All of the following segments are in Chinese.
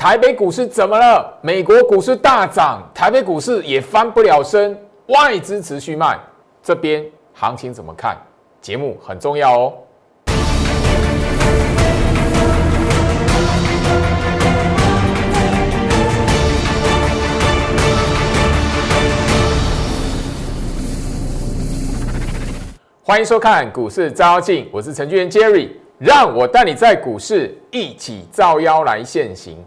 台北股市怎么了？美国股市大涨，台北股市也翻不了身，外资持续卖，这边行情怎么看？节目很重要哦。欢迎收看股市招妖镜，我是程序员 Jerry，让我带你在股市一起照妖来现行。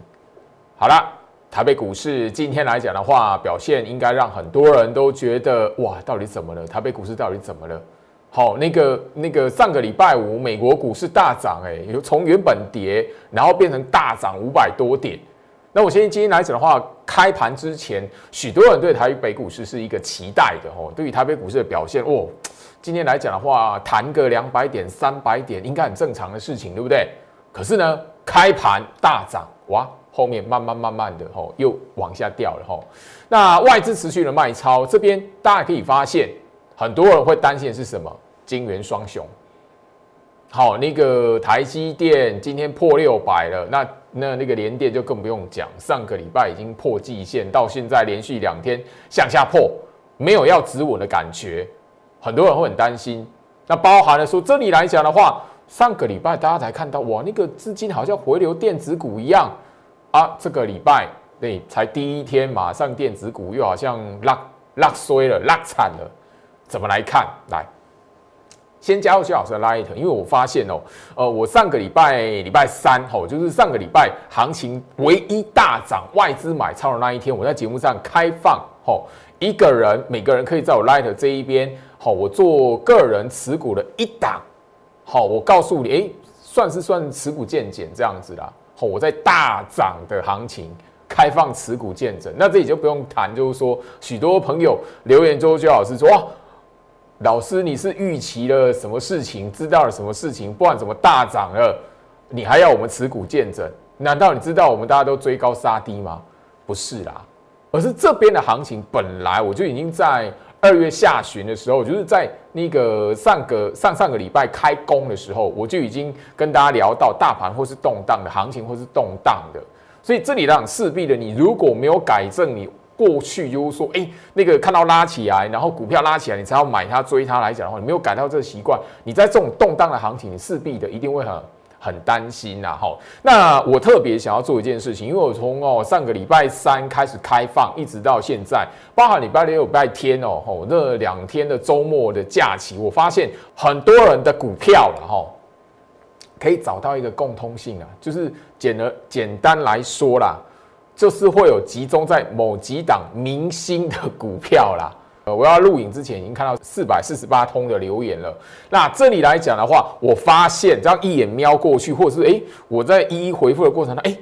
好了，台北股市今天来讲的话，表现应该让很多人都觉得哇，到底怎么了？台北股市到底怎么了？好，那个那个上个礼拜五，美国股市大涨，哎，从原本跌，然后变成大涨五百多点。那我相信今天来讲的话，开盘之前，许多人对台北股市是一个期待的哦。对于台北股市的表现，哦，今天来讲的话，弹个两百点、三百点，应该很正常的事情，对不对？可是呢，开盘大涨，哇！后面慢慢慢慢的吼，又往下掉了吼。那外资持续的卖超，这边大家可以发现，很多人会担心的是什么？金元双雄。好，那个台积电今天破六百了，那那那个联电就更不用讲，上个礼拜已经破季线，到现在连续两天向下破，没有要止稳的感觉，很多人会很担心。那包含了说这里来讲的话，上个礼拜大家才看到哇，那个资金好像回流电子股一样。啊，这个礼拜对才第一天，马上电子股又好像拉拉衰了，拉惨了，怎么来看？来，先加入薛老师的 light，因为我发现哦，呃，我上个礼拜礼拜三吼，就是上个礼拜行情唯一大涨，外资买超的那一天，我在节目上开放吼，一个人每个人可以在我 light 这一边好，我做个人持股的一档，好，我告诉你，哎，算是算持股渐减这样子啦。我在大涨的行情开放持股见证，那这里就不用谈，就是说许多朋友留言之后，就老师说哇，老师你是预期了什么事情，知道了什么事情，不管怎么大涨了，你还要我们持股见证？难道你知道我们大家都追高杀低吗？不是啦，而是这边的行情本来我就已经在。二月下旬的时候，就是在那个上个上上个礼拜开工的时候，我就已经跟大家聊到大盘或是动荡的行情，或是动荡的。所以这里呢势必的，你如果没有改正，你过去就是说，哎，那个看到拉起来，然后股票拉起来，你才要买它追它来讲的话，你没有改掉这个习惯，你在这种动荡的行情，你势必的一定会很。很担心呐，哈。那我特别想要做一件事情，因为我从哦上个礼拜三开始开放，一直到现在，包含礼拜六、礼拜天哦，吼那两天的周末的假期，我发现很多人的股票了，哈，可以找到一个共通性啊，就是简而简单来说啦，就是会有集中在某几档明星的股票啦。呃，我要录影之前已经看到四百四十八通的留言了。那这里来讲的话，我发现这样一眼瞄过去，或者是哎，我在一一回复的过程中，哎，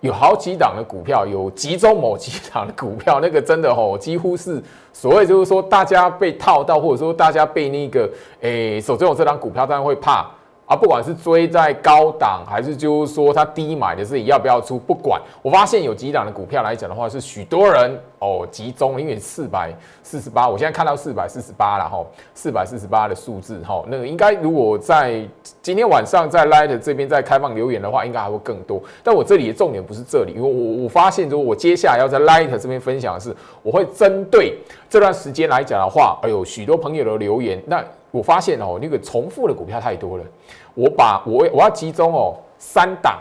有好几档的股票，有集中某几档的股票，那个真的吼，几乎是所谓就是说大家被套到，或者说大家被那个哎手中有这张股票，当然会怕。啊，不管是追在高档，还是就是说它低买的是要不要出，不管。我发现有几档的股票来讲的话，是许多人哦集中，因为四百四十八，我现在看到四百四十八了哈，四百四十八的数字哈，那个应该如果在今天晚上在 Light 这边再开放留言的话，应该还会更多。但我这里的重点不是这里，因为我我发现，如果我接下来要在 Light 这边分享的是，我会针对这段时间来讲的话，哎呦，许多朋友的留言那。我发现哦，那个重复的股票太多了。我把我我要集中哦三档，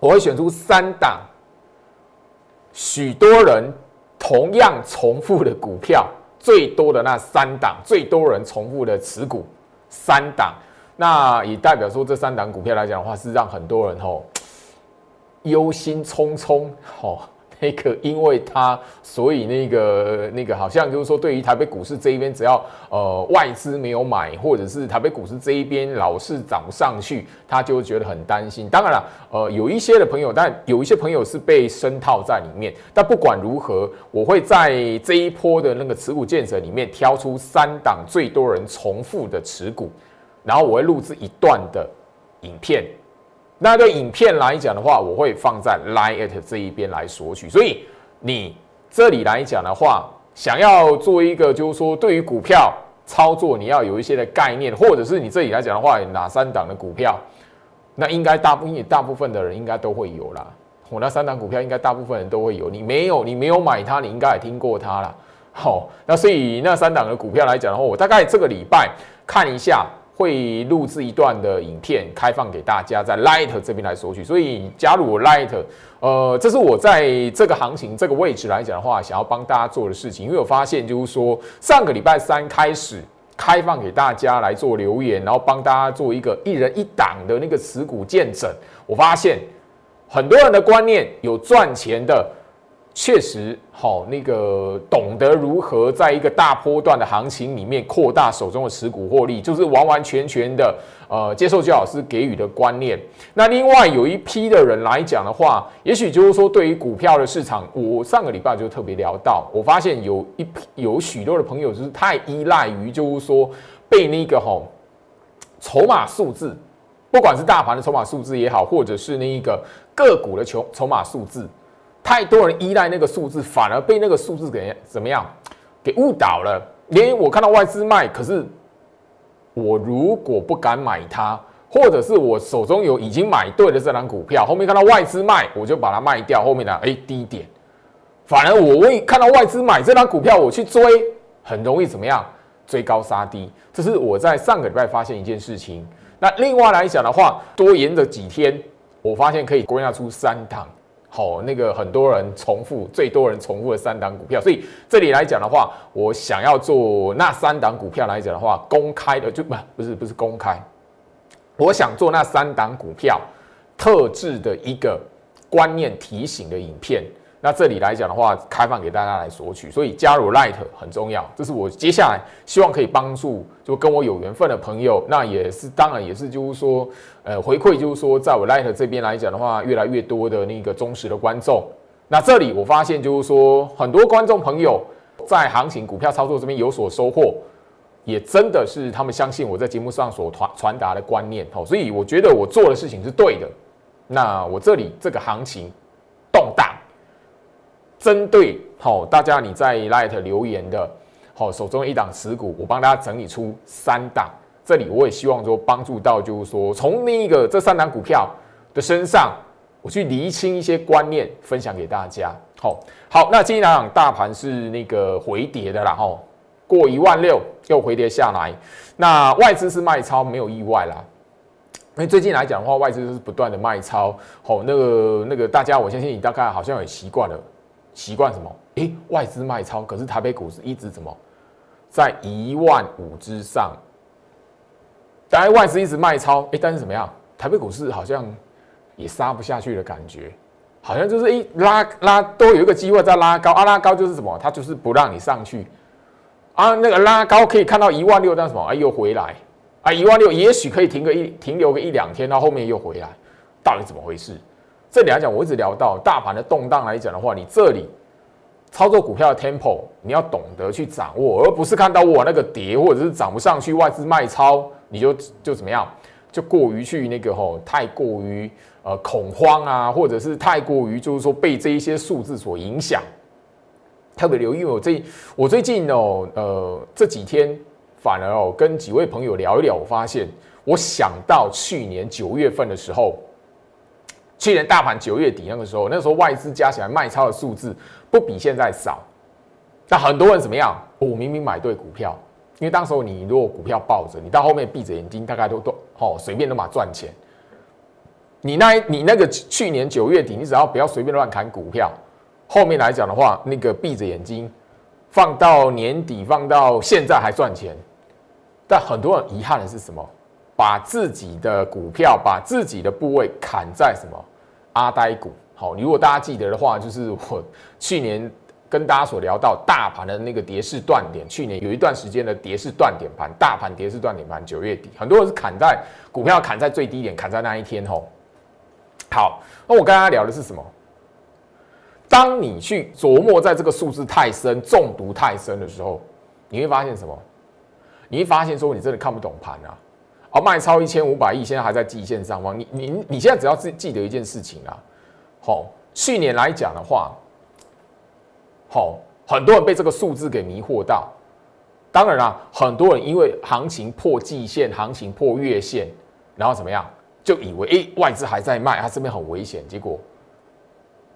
我会选出三档，许多人同样重复的股票最多的那三档，最多人重复的持股三档，那也代表说这三档股票来讲的话，是让很多人哦忧心忡忡哦。那个，因为它，所以那个那个好像就是说，对于台北股市这一边，只要呃外资没有买，或者是台北股市这一边老是涨不上去，他就会觉得很担心。当然了，呃，有一些的朋友，但有一些朋友是被深套在里面。但不管如何，我会在这一波的那个持股建设里面挑出三档最多人重复的持股，然后我会录制一段的影片。那对影片来讲的话，我会放在 Line at 这一边来索取。所以你这里来讲的话，想要做一个就是说对于股票操作，你要有一些的概念，或者是你这里来讲的话，哪三档的股票，那应该大部分大部分的人应该都会有啦。我那三档股票应该大部分人都会有，你没有，你没有买它，你应该也听过它了。好，那所以那三档的股票来讲的话，我大概这个礼拜看一下，会录制一段的影片，开放给大家在 Light 这边来索取。所以加入我 Light，呃，这是我在这个行情这个位置来讲的话，想要帮大家做的事情。因为我发现就是说，上个礼拜三开始开放给大家来做留言，然后帮大家做一个一人一档的那个持股见证。我发现很多人的观念有赚钱的。确实好，那个懂得如何在一个大波段的行情里面扩大手中的持股获利，就是完完全全的呃接受焦老师给予的观念。那另外有一批的人来讲的话，也许就是说对于股票的市场，我上个礼拜就特别聊到，我发现有一批有许多的朋友就是太依赖于就是说被那个哈筹码数字，不管是大盘的筹码数字也好，或者是那一个个股的筹筹码数字。太多人依赖那个数字，反而被那个数字给怎么样？给误导了。连我看到外资卖，可是我如果不敢买它，或者是我手中有已经买对的这张股票，后面看到外资卖，我就把它卖掉。后面呢，哎，低点，反而我未看到外资买这张股票，我去追，很容易怎么样？追高杀低。这是我在上个礼拜发现一件事情。那另外来讲的话，多延着几天，我发现可以归纳出三档。好，那个很多人重复，最多人重复的三档股票，所以这里来讲的话，我想要做那三档股票来讲的话，公开的就不不是不是公开，我想做那三档股票特制的一个观念提醒的影片。那这里来讲的话，开放给大家来索取，所以加入 Light 很重要。这是我接下来希望可以帮助就跟我有缘分的朋友，那也是当然也是就是说，呃，回馈就是说，在我 Light 这边来讲的话，越来越多的那个忠实的观众。那这里我发现就是说，很多观众朋友在行情股票操作这边有所收获，也真的是他们相信我在节目上所传传达的观念。哦，所以我觉得我做的事情是对的。那我这里这个行情。针对好大家你在 Light 留言的，好手中一档持股，我帮大家整理出三档。这里我也希望说帮助到，就是说从另一个这三档股票的身上，我去厘清一些观念，分享给大家。好，好，那今天来讲大盘是那个回跌的啦，吼，过一万六又回跌下来。那外资是卖超，没有意外啦。因为最近来讲的话，外资是不断的卖超。好，那个那个大家，我相信你大概好像也习惯了。习惯什么？诶，外资卖超，可是台北股市一直怎么在一万五之上？当然外资一直卖超，诶，但是怎么样？台北股市好像也杀不下去的感觉，好像就是诶拉拉都有一个机会在拉高，啊拉高就是什么？它就是不让你上去啊。那个拉高可以看到一万六，但什么？哎，又回来啊，一万六也许可以停个一停留个一两天，到后面又回来，到底怎么回事？这里来讲，我一直聊到大盘的动荡来讲的话，你这里操作股票的 tempo，你要懂得去掌握，而不是看到我那个跌或者是涨不上去，外资卖超，你就就怎么样，就过于去那个吼，太过于呃恐慌啊，或者是太过于就是说被这一些数字所影响。特别留意我这我最近哦，呃这几天反而哦跟几位朋友聊一聊，我发现我想到去年九月份的时候。去年大盘九月底那个时候，那时候外资加起来卖超的数字不比现在少。那很多人怎么样？我明明买对股票，因为当时候你如果股票抱着，你到后面闭着眼睛，大概都都哦随便都嘛赚钱。你那，你那个去年九月底，你只要不要随便乱砍股票，后面来讲的话，那个闭着眼睛放到年底，放到现在还赚钱。但很多人遗憾的是什么？把自己的股票，把自己的部位砍在什么？阿呆股，好，你如果大家记得的话，就是我去年跟大家所聊到大盘的那个跌势断点，去年有一段时间的跌势断点盘，大盘跌势断点盘，九月底，很多人是砍在股票砍在最低点，砍在那一天吼。好，那我跟大家聊的是什么？当你去琢磨在这个数字太深、中毒太深的时候，你会发现什么？你会发现说你真的看不懂盘啊。好，卖超一千五百亿，现在还在季线上方。你你你现在只要记记得一件事情啊，好，去年来讲的话，好，很多人被这个数字给迷惑到。当然啦，很多人因为行情破季线，行情破月线，然后怎么样，就以为哎外资还在卖，它这边很危险。结果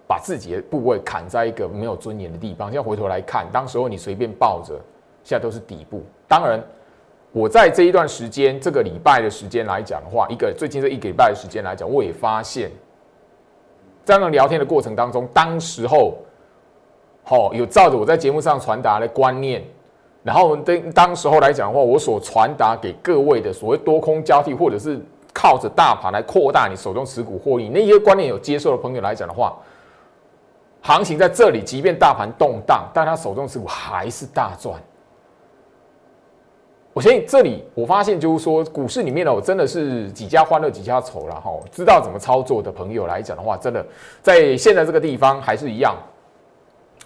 把自己的部位砍在一个没有尊严的地方。现在回头来看，当时候你随便抱着，现在都是底部。当然，我在这一段时间，这个礼拜的时间来讲的话，一个最近这一个礼拜的时间来讲，我也发现，在那聊天的过程当中，当时候，好有照着我在节目上传达的观念，然后当当时候来讲的话，我所传达给各位的所谓多空交替，或者是靠着大盘来扩大你手中持股获利，那些观念有接受的朋友来讲的话。行情在这里，即便大盘动荡，但他手中持股还是大赚。我相信这里，我发现就是说，股市里面呢，我真的是几家欢乐几家愁了哈。知道怎么操作的朋友来讲的话，真的在现在这个地方还是一样，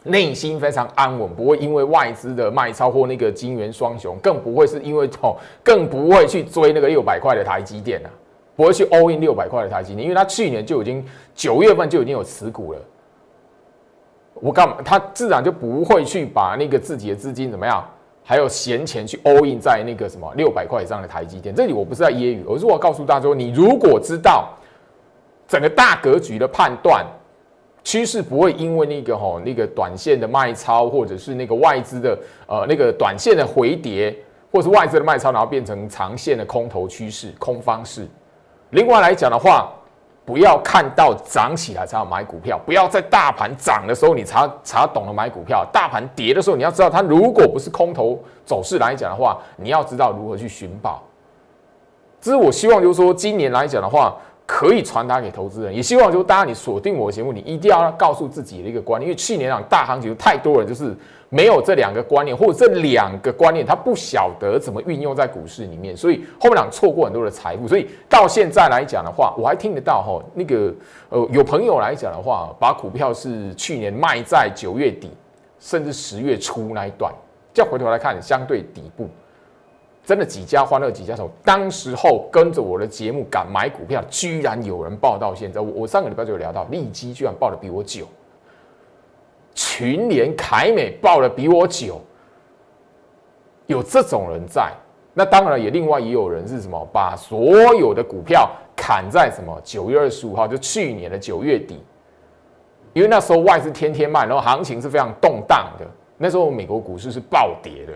内心非常安稳，不会因为外资的卖超或那个金元双雄，更不会是因为哦，更不会去追那个六百块的台积电啊，不会去 all in 六百块的台积电，因为他去年就已经九月份就已经有持股了。我干嘛？他自然就不会去把那个自己的资金怎么样，还有闲钱去 all in 在那个什么六百块以上的台积电。这里我不是在揶揄，而是我告诉大家说，你如果知道整个大格局的判断趋势，不会因为那个吼那个短线的卖超，或者是那个外资的呃那个短线的回跌，或是外资的卖超，然后变成长线的空头趋势、空方式。另外来讲的话。不要看到涨起来才要买股票，不要在大盘涨的时候你才才懂得买股票。大盘跌的时候，你要知道它如果不是空头走势来讲的话，你要知道如何去寻宝。这是我希望，就是说今年来讲的话。可以传达给投资人，也希望就大家你锁定我的节目，你一定要告诉自己的一个观念，因为去年啊大行情太多人就是没有这两个观念，或者这两个观念他不晓得怎么运用在股市里面，所以后面两错过很多的财富。所以到现在来讲的话，我还听得到哈，那个呃有朋友来讲的话，把股票是去年卖在九月底甚至十月初那一段，再回头来看相对底部。真的几家欢乐几家愁，当时候跟着我的节目敢买股票，居然有人报到现在。我我上个礼拜就有聊到，利基居然报的比我久，群联、凯美报的比我久，有这种人在。那当然也另外也有人是什么，把所有的股票砍在什么九月二十五号，就去年的九月底，因为那时候外资天天卖，然后行情是非常动荡的，那时候美国股市是暴跌的。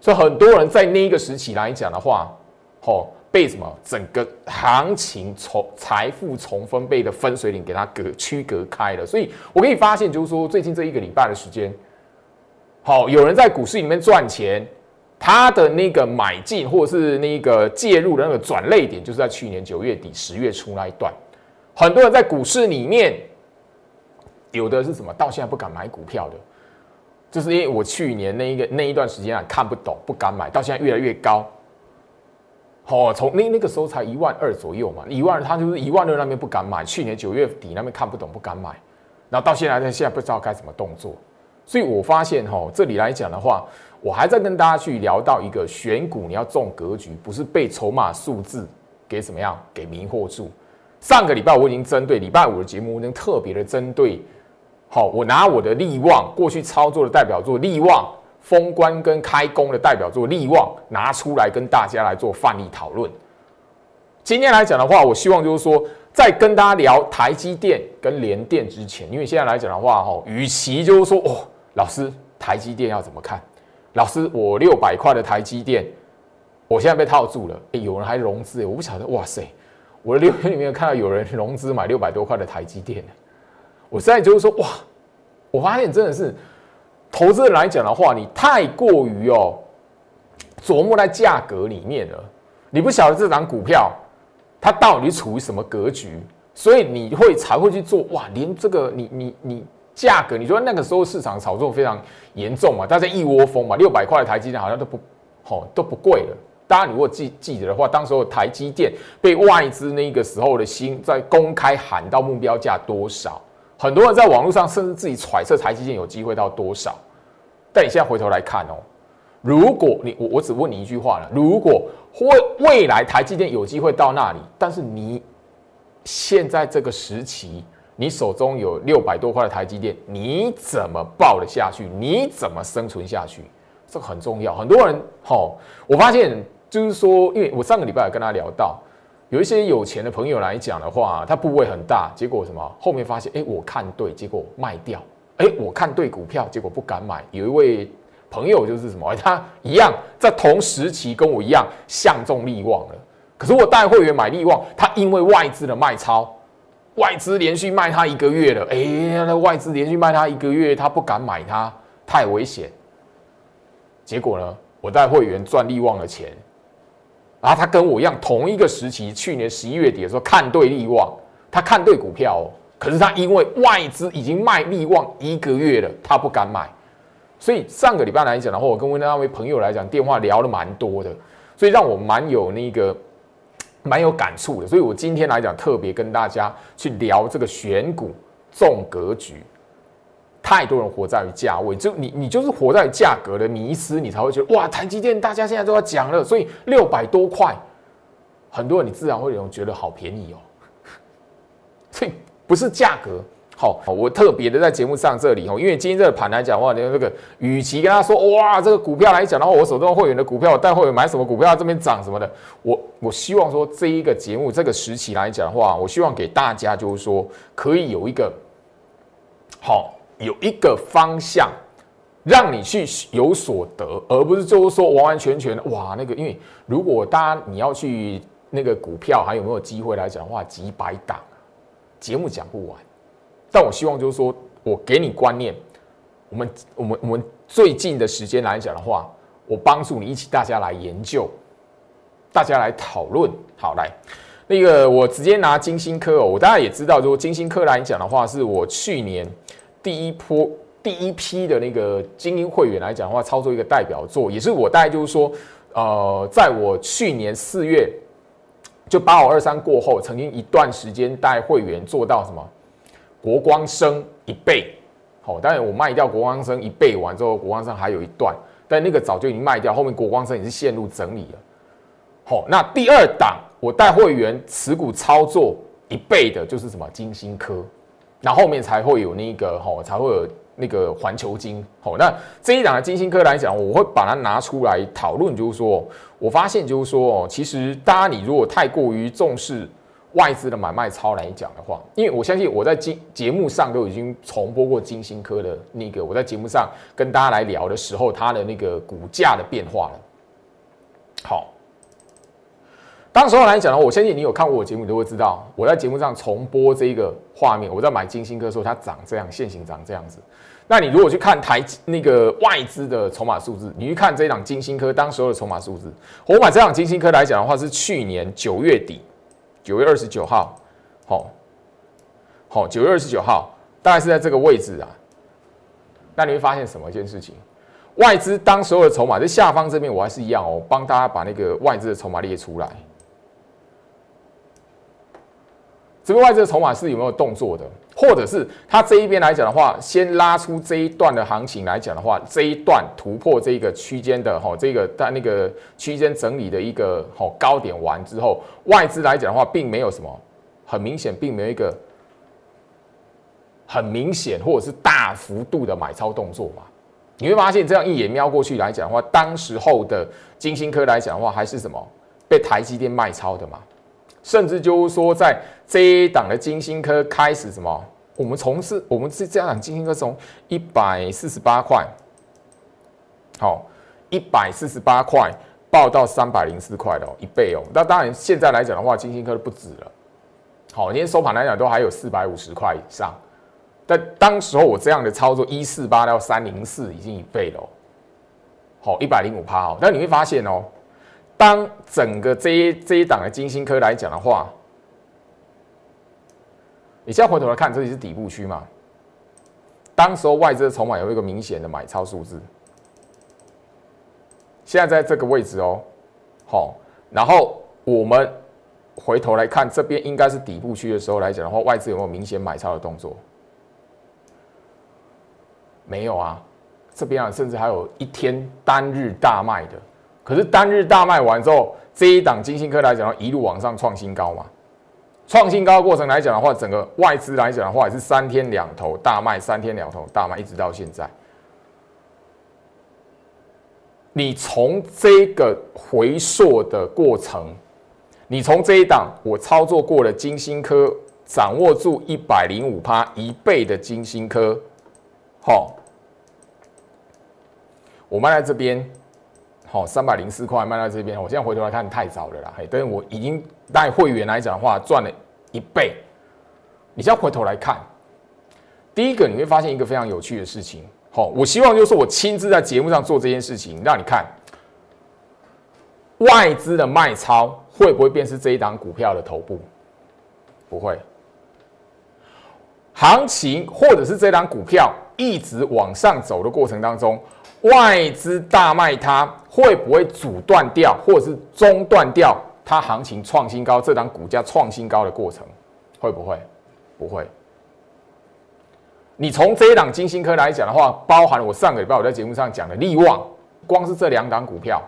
所以很多人在那一个时期来讲的话，哦，被什么整个行情从财富重分配的分水岭给它隔区隔开了。所以我可以发现，就是说最近这一个礼拜的时间，好，有人在股市里面赚钱，他的那个买进或者是那个介入的那个转类点，就是在去年九月底十月初那一段。很多人在股市里面，有的是什么到现在不敢买股票的。就是因为我去年那一个那一段时间啊看不懂不敢买到现在越来越高，哦，从那那个时候才一万二左右嘛，一万他就是一万二那边不敢买，去年九月底那边看不懂不敢买，然后到现在呢现在不知道该怎么动作，所以我发现哈这里来讲的话，我还在跟大家去聊到一个选股你要重格局，不是被筹码数字给怎么样给迷惑住。上个礼拜我已经针对礼拜五的节目，我已经特别的针对。好，我拿我的利旺过去操作的代表作利旺封关跟开工的代表作利旺拿出来跟大家来做范例讨论。今天来讲的话，我希望就是说，在跟大家聊台积电跟联电之前，因为现在来讲的话，哈，与其就是说，哦，老师台积电要怎么看？老师，我六百块的台积电，我现在被套住了。哎，有人还融资，我不晓得。哇塞，我的留言里面看到有人融资买六百多块的台积电我现在就是说，哇，我发现真的是投资人来讲的话，你太过于哦琢磨在价格里面了，你不晓得这张股票它到底处于什么格局，所以你会才会去做哇，连这个你你你价格，你说那个时候市场炒作非常严重嘛，大家一窝蜂嘛，六百块的台积电好像都不好都不贵了。大家如果记记得的话，当时候台积电被外资那个时候的心在公开喊到目标价多少？很多人在网络上甚至自己揣测台积电有机会到多少，但你现在回头来看哦，如果你我我只问你一句话了，如果未未来台积电有机会到那里，但是你现在这个时期，你手中有六百多块的台积电，你怎么抱得下去？你怎么生存下去？这个很重要。很多人，好，我发现就是说，因为我上个礼拜也跟他聊到。有一些有钱的朋友来讲的话，他部位很大，结果什么？后面发现，哎，我看对，结果卖掉。哎，我看对股票，结果不敢买。有一位朋友就是什么？他一样在同时期跟我一样相中利旺了。可是我带会员买利旺，他因为外资的卖超，外资连续卖他一个月了。哎，那外资连续卖他一个月，他不敢买它，太危险。结果呢，我带会员赚利旺的钱。然后他跟我一样，同一个时期，去年十一月底的时候看对利旺，他看对股票。可是他因为外资已经卖利旺一个月了，他不敢买。所以上个礼拜来讲的话，我跟那位朋友来讲电话聊了蛮多的，所以让我蛮有那个蛮有感触的。所以我今天来讲特别跟大家去聊这个选股重格局。太多人活在于价位，就你你就是活在价格的迷失，你才会觉得哇，台积电大家现在都要讲了，所以六百多块，很多人你自然会有觉得好便宜哦。所以不是价格好，我特别的在节目上这里哦，因为今天这个盘来讲的话，你看这个，与其跟他说哇，这个股票来讲的话，我手中会员的股票，我带会买什么股票这边涨什么的，我我希望说这一个节目这个时期来讲的话，我希望给大家就是说可以有一个好。有一个方向，让你去有所得，而不是就是说完完全全的哇那个。因为如果大家你要去那个股票还有没有机会来讲的话，几百档节目讲不完。但我希望就是说我给你观念，我们我们我们最近的时间来讲的话，我帮助你一起大家来研究，大家来讨论。好，来那个我直接拿金星科哦，我大家也知道，就金星科来讲的话，是我去年。第一波第一批的那个精英会员来讲的话，操作一个代表作，也是我大概就是说，呃，在我去年四月就八五二三过后，曾经一段时间带会员做到什么国光升一倍，好，当然我卖掉国光升一倍完之后，国光升还有一段，但那个早就已经卖掉，后面国光升也是陷入整理了。好，那第二档我带会员持股操作一倍的，就是什么金星科。那后面才会有那个吼，才会有那个环球金吼。那这一档的金星科来讲，我会把它拿出来讨论，就是说，我发现就是说哦，其实大家你如果太过于重视外资的买卖超来讲的话，因为我相信我在金节目上都已经重播过金星科的那个，我在节目上跟大家来聊的时候，它的那个股价的变化了。好。当时候来讲呢，我相信你有看过我节目，你都会知道我在节目上重播这一个画面。我在买金星科的时候，它长这样，现形长这样子。那你如果去看台那个外资的筹码数字，你去看这一档金星科当时候的筹码数字，我买这档金星科来讲的话，是去年九月底，九月二十九号，好，好，九月二十九号，大概是在这个位置啊。那你会发现什么一件事情？外资当时候的筹码在下方这边，我还是一样哦，帮大家把那个外资的筹码列出来。这个外资的筹码是有没有动作的，或者是它这一边来讲的话，先拉出这一段的行情来讲的话，这一段突破这个区间的哈，这个在那个区间整理的一个哈高点完之后，外资来讲的话，并没有什么很明显，并没有一个很明显或者是大幅度的买超动作嘛？你会发现这样一眼瞄过去来讲的话，当时候的金星科来讲的话，还是什么被台积电卖超的嘛？甚至就是说，在这一档的金星科开始什么？我们从事我们是这样金星科从一百四十八块，好，一百四十八块报到三百零四块的哦，一倍哦。那当然现在来讲的话，金星科不止了。好，今天收盘来讲都还有四百五十块以上。但当时候我这样的操作，一四八到三零四已经一倍了。好，一百零五趴哦。但你会发现哦。当整个这一这一档的金星科来讲的话，你现在回头来看，这里是底部区嘛？当时候外资的筹码有一个明显的买超数字，现在在这个位置哦，好，然后我们回头来看，这边应该是底部区的时候来讲的话，外资有没有明显买超的动作？没有啊，这边啊，甚至还有一天单日大卖的。可是单日大卖完之后，这一档金星科来讲，一路往上创新高嘛。创新高的过程来讲的话，整个外资来讲的话，也是三天两头大卖，三天两头大卖，一直到现在。你从这个回溯的过程，你从这一档我操作过的金星科，掌握住一百零五趴一倍的金星科，好，我卖在这边，好三百零四块卖到这边，我现在回头来看太早了啦，嘿，但是我已经带会员来讲的话赚了一倍，你现在回头来看，第一个你会发现一个非常有趣的事情，好，我希望就是我亲自在节目上做这件事情，让你看。外资的卖超会不会变是这一档股票的头部？不会。行情或者是这档股票一直往上走的过程当中，外资大卖它会不会阻断掉，或者是中断掉它行情创新高，这档股价创新高的过程？会不会？不会。你从这一档金星科来讲的话，包含我上个礼拜我在节目上讲的利旺，光是这两档股票。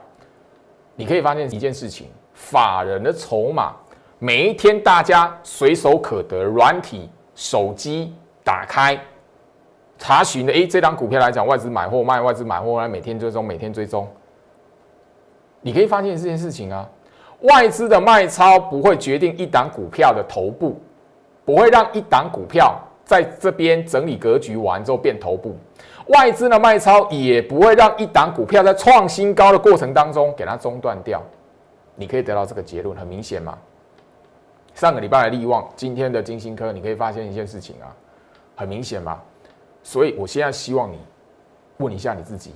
你可以发现一件事情，法人的筹码每一天大家随手可得，软体、手机打开查询的，诶，这张股票来讲，外资买货卖，外资买货卖，每天追踪，每天追踪。你可以发现这件事情啊，外资的卖超不会决定一档股票的头部，不会让一档股票在这边整理格局完之后变头部。外资的卖超也不会让一档股票在创新高的过程当中给它中断掉，你可以得到这个结论，很明显嘛。上个礼拜的利旺，今天的金星科，你可以发现一件事情啊，很明显嘛。所以我现在希望你问一下你自己，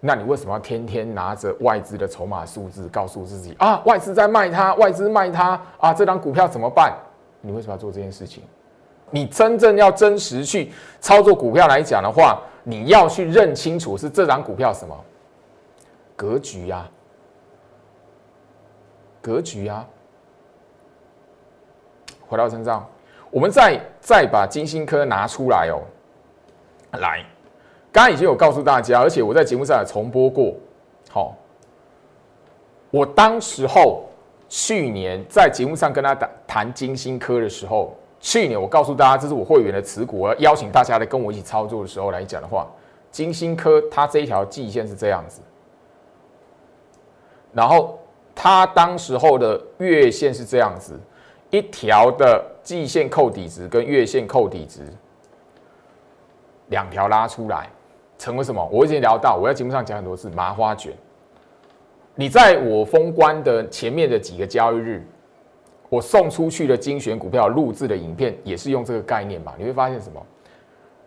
那你为什么要天天拿着外资的筹码数字告诉自己啊，外资在卖它，外资卖它啊，这张股票怎么办？你为什么要做这件事情？你真正要真实去操作股票来讲的话，你要去认清楚是这张股票什么格局呀？格局呀！回到身上，我们再再把金星科拿出来哦。来，刚刚已经有告诉大家，而且我在节目上也重播过。好，我当时候去年在节目上跟他谈谈金星科的时候。去年我告诉大家，这是我会员的持股，我邀请大家来跟我一起操作的时候来讲的话，金星科它这一条季线是这样子，然后它当时候的月线是这样子，一条的季线扣底值跟月线扣底值两条拉出来，成为什么？我已经聊到，我在节目上讲很多次麻花卷，你在我封关的前面的几个交易日。我送出去的精选股票录制的影片也是用这个概念吧？你会发现什么？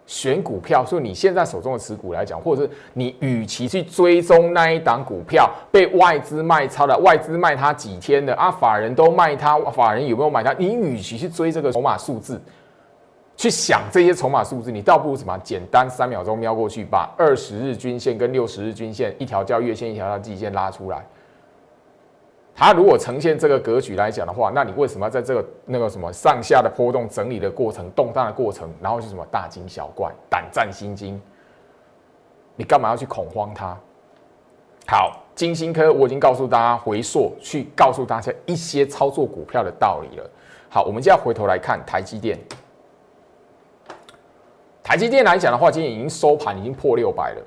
选股票，所以你现在手中的持股来讲，或者是你与其去追踪那一档股票被外资卖超了，外资卖它几天的啊，法人都卖它，法人有没有买它？你与其去追这个筹码数字，去想这些筹码数字，你倒不如什么？简单三秒钟瞄过去，把二十日均线跟六十日均线一条叫月线，一条叫季线拉出来。它如果呈现这个格局来讲的话，那你为什么要在这个那个什么上下的波动整理的过程、动荡的过程，然后是什么大惊小怪、胆战心惊？你干嘛要去恐慌它？好，金星科我已经告诉大家回溯，去告诉大家一些操作股票的道理了。好，我们就要回头来看台积电。台积电来讲的话，今天已经收盘已经破六百了。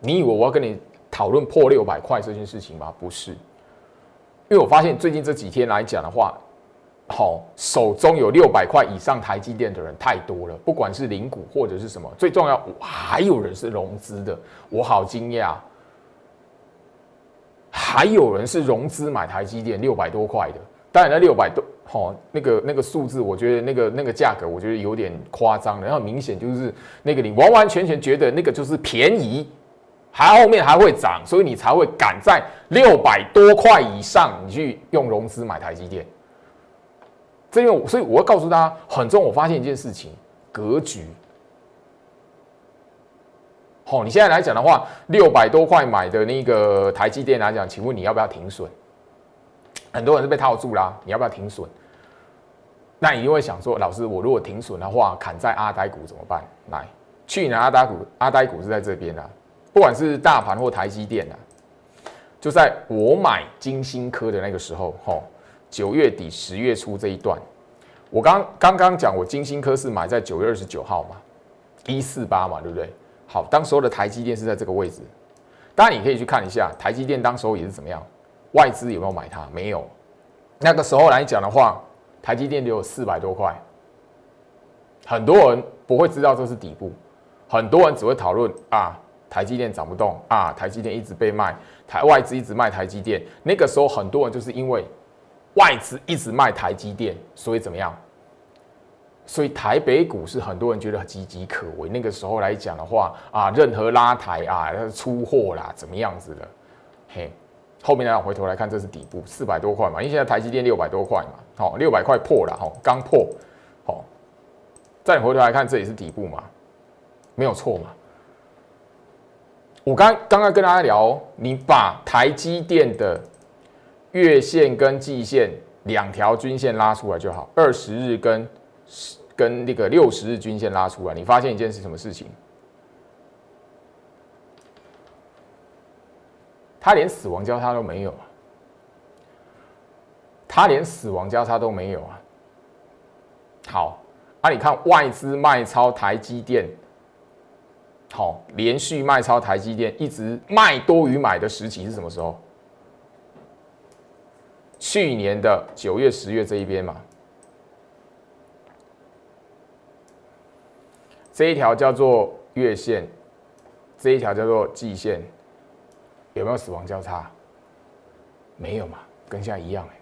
你以为我要跟你讨论破六百块这件事情吗？不是。因为我发现最近这几天来讲的话，好手中有六百块以上台积电的人太多了，不管是零股或者是什么，最重要还有人是融资的，我好惊讶，还有人是融资买台积电六百多块的，当然那六百多，好那个那个数字，我觉得那个那个价格，我觉得有点夸张，然后明显就是那个你完完全全觉得那个就是便宜。还后面还会涨，所以你才会赶在六百多块以上，你去用融资买台积电。这边，所以我要告诉大家，很重。我发现一件事情，格局。好，你现在来讲的话，六百多块买的那个台积电来讲，请问你要不要停损？很多人是被套住啦，你要不要停损？那你就会想说，老师，我如果停损的话，砍在阿呆股怎么办？来，去年阿呆股，阿呆股是在这边啊。不管是大盘或台积电啊，就在我买金星科的那个时候，吼，九月底十月初这一段，我刚刚刚讲，我金星科是买在九月二十九号嘛，一四八嘛，对不对？好，当时候的台积电是在这个位置，当然你可以去看一下台积电当时候也是怎么样，外资有没有买它？没有。那个时候来讲的话，台积电只有四百多块，很多人不会知道这是底部，很多人只会讨论啊，台积电涨不动啊，台积电一直被卖，台外资一直卖台积电。那个时候很多人就是因为外资一直卖台积电，所以怎么样？所以台北股市很多人觉得岌岌可危。那个时候来讲的话啊，任何拉抬啊，出货啦，怎么样子的？嘿，后面呢，回头来看，这是底部四百多块嘛，因为现在台积电六百多块嘛，好，六百块破了，哈，刚破，好，再回头来看，这也是底部嘛，没有错嘛。我刚刚刚跟大家聊，你把台积电的月线跟季线两条均线拉出来就好，二十日跟。跟那个六十日均线拉出来，你发现一件是什么事情？它连死亡交叉都没有啊！它连死亡交叉都没有啊！好，啊，你看外资卖超台积电，好，连续卖超台积电，一直卖多于买的时期是什么时候？去年的九月、十月这一边嘛。这一条叫做月线，这一条叫做季线，有没有死亡交叉？没有嘛，跟现在一样哎。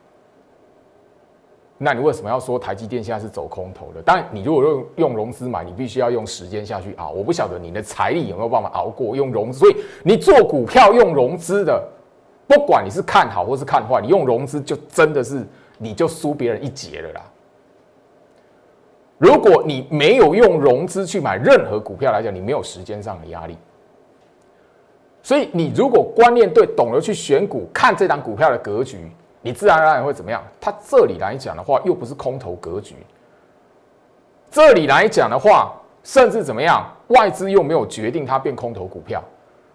那你为什么要说台积电现在是走空头的？当然，你如果用用融资买，你必须要用时间下去熬。我不晓得你的财力有没有办法熬过用融资，所以你做股票用融资的，不管你是看好或是看坏，你用融资就真的是你就输别人一截了啦。如果你没有用融资去买任何股票来讲，你没有时间上的压力。所以你如果观念对，懂得去选股，看这档股票的格局，你自然而然会怎么样？它这里来讲的话，又不是空头格局。这里来讲的话，甚至怎么样？外资又没有决定它变空头股票，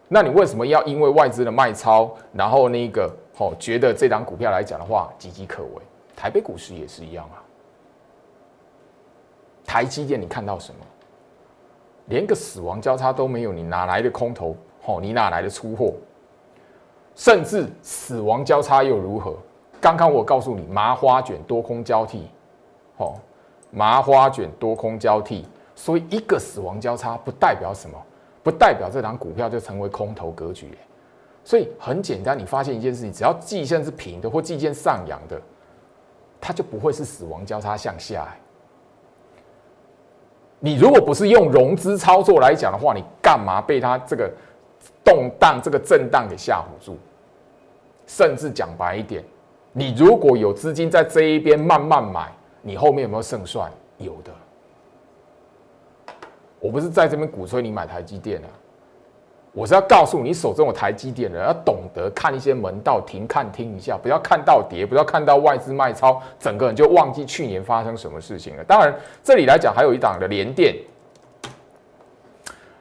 那你为什么要因为外资的卖超，然后那个哦，觉得这档股票来讲的话岌岌可危？台北股市也是一样啊。台积电，你看到什么？连个死亡交叉都没有，你哪来的空头？哦，你哪来的出货？甚至死亡交叉又如何？刚刚我告诉你，麻花卷多空交替，哦，麻花卷多空交替，所以一个死亡交叉不代表什么？不代表这档股票就成为空头格局。所以很简单，你发现一件事情，只要季线是平的或季线上扬的，它就不会是死亡交叉向下。你如果不是用融资操作来讲的话，你干嘛被它这个动荡、这个震荡给吓唬住？甚至讲白一点，你如果有资金在这一边慢慢买，你后面有没有胜算？有的。我不是在这边鼓吹你买台积电啊。我是要告诉你，手中有台积电的，要懂得看一些门道，停看听一下，不要看到跌，不要看到外资卖超，整个人就忘记去年发生什么事情了。当然，这里来讲还有一档的连电，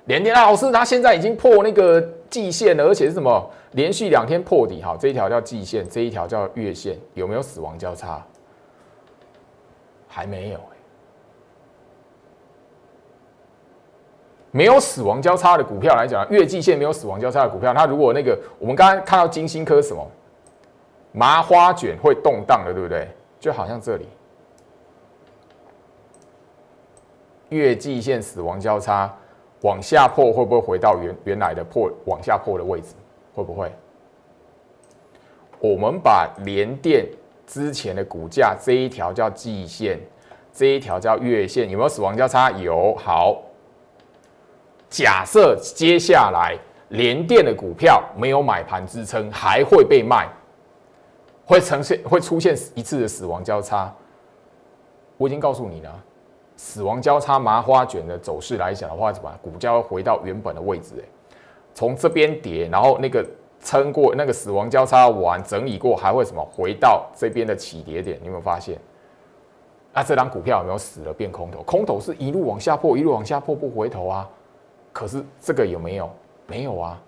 连电老师，他现在已经破那个季线了，而且是什么连续两天破底，哈，这一条叫季线，这一条叫月线，有没有死亡交叉？还没有。没有死亡交叉的股票来讲，月季线没有死亡交叉的股票，它如果那个我们刚刚看到金星科什么麻花卷会动荡的，对不对？就好像这里月季线死亡交叉往下破，会不会回到原原来的破往下破的位置？会不会？我们把连电之前的股价这一条叫季线，这一条叫月线，有没有死亡交叉？有，好。假设接下来联电的股票没有买盘支撑，还会被卖，会呈现会出现一次的死亡交叉。我已经告诉你了，死亡交叉麻花卷的走势来讲的话，怎么股价会回到原本的位置？哎，从这边跌，然后那个撑过那个死亡交叉完整理过，还会什么回到这边的起跌点？你有没有发现？那这张股票有没有死了变空头？空头是一路往下破，一路往下破不回头啊。可是这个有没有？没有啊！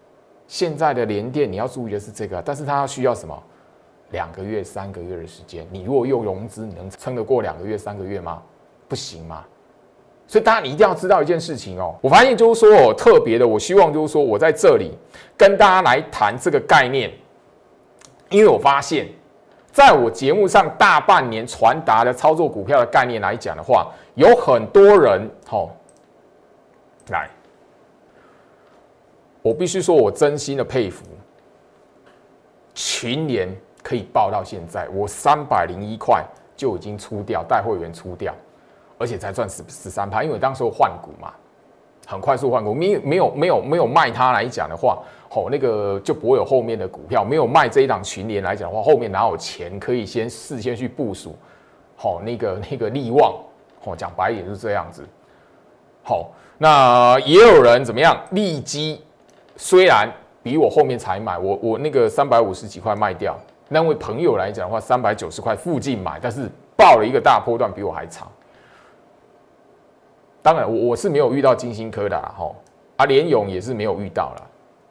现在的连电你要注意的是这个，但是它需要什么？两个月、三个月的时间。你如果用融资，你能撑得过两个月、三个月吗？不行吗？所以大家你一定要知道一件事情哦。我发现就是说哦，特别的，我希望就是说我在这里跟大家来谈这个概念。因为我发现，在我节目上大半年传达的操作股票的概念来讲的话，有很多人吼来，我必须说我真心的佩服，群联可以报到现在，我三百零一块就已经出掉，带会员出掉，而且才赚十十三趴，因为当时换股嘛。很快速换股，没没有没有没有卖它来讲的话，吼那个就不会有后面的股票。没有卖这一档群联来讲的话，后面哪有钱可以先事先去部署？好，那个那个利旺，吼讲白一点是这样子。好，那也有人怎么样？利基虽然比我后面才买，我我那个三百五十几块卖掉，那位朋友来讲的话，三百九十块附近买，但是爆了一个大波段比我还长。当然，我我是没有遇到金星科的哈，啊，联勇也是没有遇到了。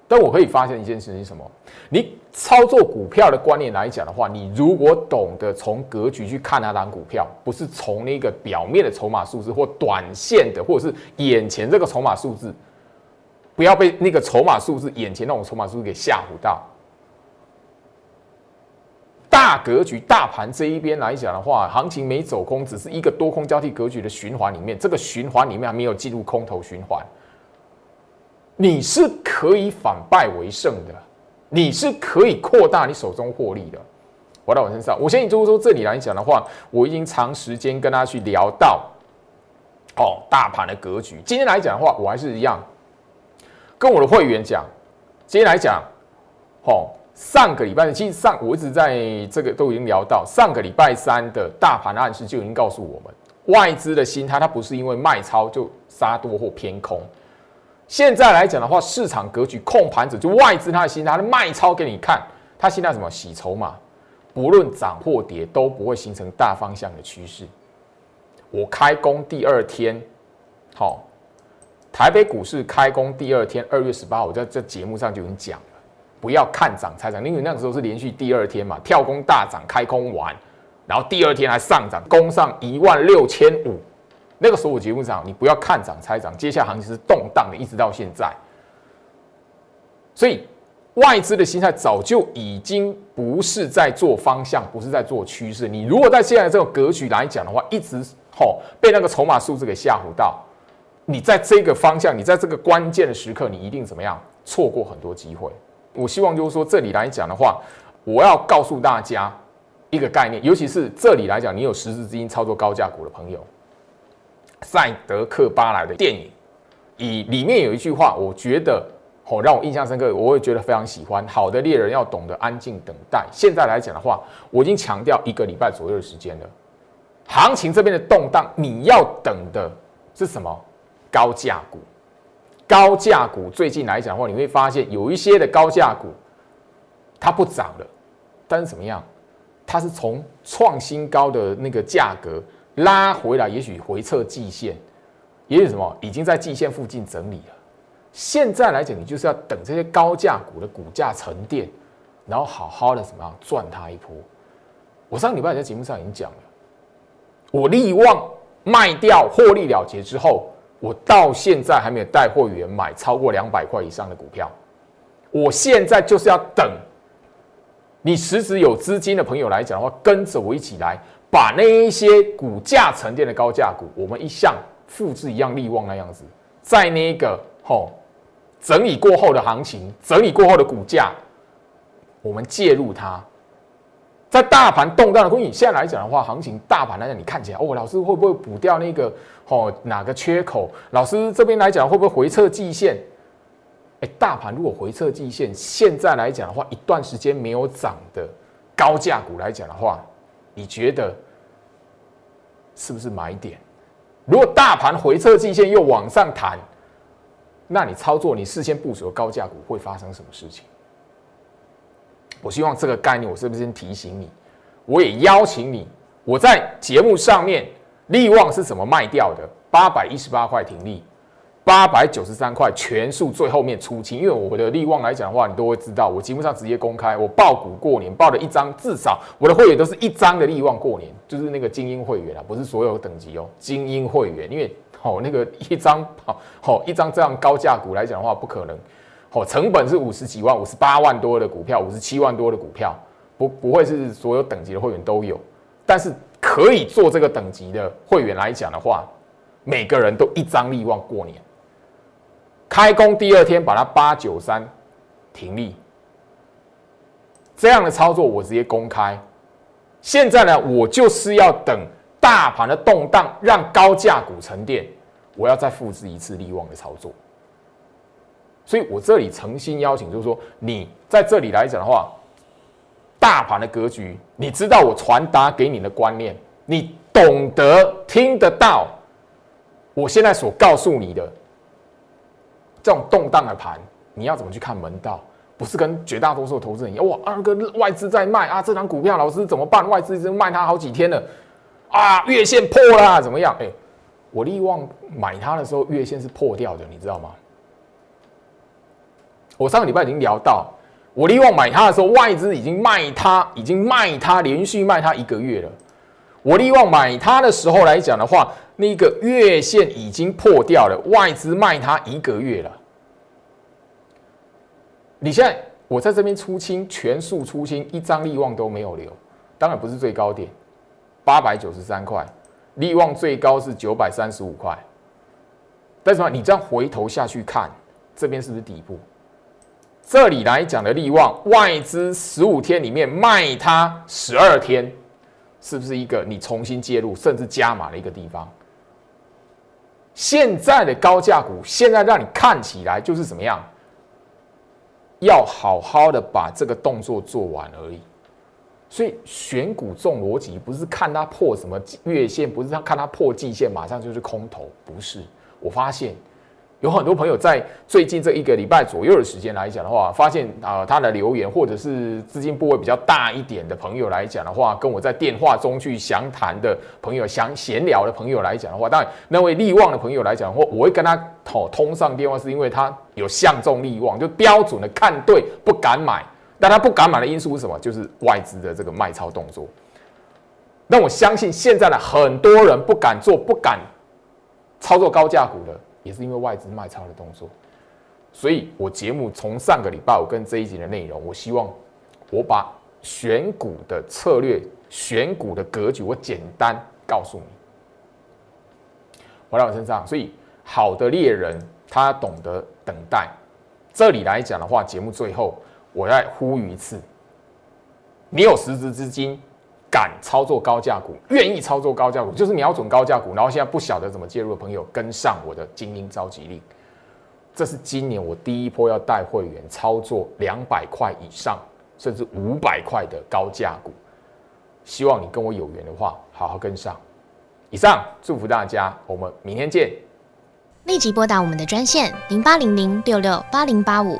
但我可以发现一件事情，什么？你操作股票的观念来讲的话，你如果懂得从格局去看那档股票，不是从那个表面的筹码数字或短线的，或者是眼前这个筹码数字，不要被那个筹码数字眼前那种筹码数字给吓唬到。大格局，大盘这一边来讲的话，行情没走空，只是一个多空交替格局的循环里面。这个循环里面还没有进入空头循环，你是可以反败为胜的，你是可以扩大你手中获利的。回到我身上，我相信就是说这里来讲的话，我已经长时间跟大家去聊到哦，大盘的格局。今天来讲的话，我还是一样跟我的会员讲，今天来讲，哦。上个礼拜，其实上我一直在这个都已经聊到，上个礼拜三的大盘暗示就已经告诉我们，外资的心态它不是因为卖超就杀多或偏空。现在来讲的话，市场格局控盘者就外资他的心态，他卖超给你看，他现在什么洗筹码，不论涨或跌都不会形成大方向的趋势。我开工第二天，好，台北股市开工第二天，二月十八号，我在这节目上就已经讲。不要看涨猜涨，因为那个时候是连续第二天嘛，跳空大涨，开空完，然后第二天还上涨，攻上一万六千五。那个时候我节目上，你不要看涨猜涨，接下来行情是动荡的，一直到现在。所以外资的心态早就已经不是在做方向，不是在做趋势。你如果在现在这个格局来讲的话，一直吼被那个筹码数字给吓唬到，你在这个方向，你在这个关键的时刻，你一定怎么样错过很多机会。我希望就是说，这里来讲的话，我要告诉大家一个概念，尤其是这里来讲，你有实质资金操作高价股的朋友，《赛德克巴莱》的电影，以里面有一句话，我觉得哦让我印象深刻，我会觉得非常喜欢。好的猎人要懂得安静等待。现在来讲的话，我已经强调一个礼拜左右的时间了，行情这边的动荡，你要等的是什么？高价股。高价股最近来讲的话，你会发现有一些的高价股它不涨了，但是怎么样？它是从创新高的那个价格拉回来，也许回撤季线，也许什么已经在季线附近整理了。现在来讲，你就是要等这些高价股的股价沉淀，然后好好的怎么样赚它一波。我上礼拜在节目上已经讲了，我利旺卖掉获利了结之后。我到现在还没有带货员买超过两百块以上的股票，我现在就是要等你实质有资金的朋友来讲的话，跟着我一起来把那一些股价沉淀的高价股，我们一向复制一样利旺那样子，在那个吼整理过后的行情，整理过后的股价，我们介入它。在大盘动荡的过程，现在来讲的话，行情大盘来讲，你看起来哦，老师会不会补掉那个哦哪个缺口？老师这边来讲会不会回撤季线？哎，大盘如果回撤季线，现在来讲的话，一段时间没有涨的高价股来讲的话，你觉得是不是买点？如果大盘回撤季线又往上弹，那你操作你事先部署的高价股会发生什么事情？我希望这个概念，我是不是先提醒你？我也邀请你，我在节目上面，利旺是怎么卖掉的？八百一十八块停利，八百九十三块全数最后面出清。因为我的利旺来讲的话，你都会知道，我节目上直接公开，我报股过年报了一张，至少我的会员都是一张的利旺过年，就是那个精英会员啊，不是所有等级哦，精英会员，因为哦那个一张好好一张这样高价股来讲的话，不可能。哦，成本是五十几万，五十八万多的股票，五十七万多的股票，不不会是所有等级的会员都有，但是可以做这个等级的会员来讲的话，每个人都一张利旺过年，开工第二天把它八九三停利，这样的操作我直接公开。现在呢，我就是要等大盘的动荡，让高价股沉淀，我要再复制一次利旺的操作。所以我这里诚心邀请，就是说你在这里来讲的话。大盘的格局，你知道我传达给你的观念，你懂得听得到。我现在所告诉你的这种动荡的盘，你要怎么去看门道？不是跟绝大多数投资人一样，哇，二哥外资在卖啊，这张股票老师怎么办？外资已经卖它好几天了，啊，月线破了，怎么样？哎，我利旺买它的时候，月线是破掉的，你知道吗？我上个礼拜已经聊到。我利旺买它的时候，外资已经卖它，已经卖它，连续卖它一个月了。我利旺买它的时候来讲的话，那个月线已经破掉了，外资卖它一个月了。你现在我在这边出清，全数出清，一张利旺都没有留。当然不是最高点，八百九十三块，利旺最高是九百三十五块。但是你这样回头下去看，这边是不是底部？这里来讲的利旺外资十五天里面卖它十二天，是不是一个你重新介入甚至加码的一个地方？现在的高价股，现在让你看起来就是怎么样？要好好的把这个动作做完而已。所以选股重逻辑，不是看它破什么月线，不是看它破季线，马上就是空头，不是。我发现。有很多朋友在最近这一个礼拜左右的时间来讲的话，发现啊，他的留言或者是资金部位比较大一点的朋友来讲的话，跟我在电话中去详谈的朋友、详闲聊的朋友来讲的话，当然那位利旺的朋友来讲，或我会跟他通通上电话，是因为他有相中利旺，就标准的看对不敢买，但他不敢买的因素是什么？就是外资的这个卖超动作。那我相信现在的很多人不敢做、不敢操作高价股的。也是因为外资卖超的动作，所以我节目从上个礼拜我跟这一集的内容，我希望我把选股的策略、选股的格局，我简单告诉你，回到我身上。所以好的猎人他懂得等待。这里来讲的话，节目最后我再呼吁一次：你有实质资金。敢操作高价股，愿意操作高价股，就是瞄准高价股，然后现在不晓得怎么介入的朋友，跟上我的精英召集令。这是今年我第一波要带会员操作两百块以上，甚至五百块的高价股。希望你跟我有缘的话，好好跟上。以上祝福大家，我们明天见。立即拨打我们的专线零八零零六六八零八五。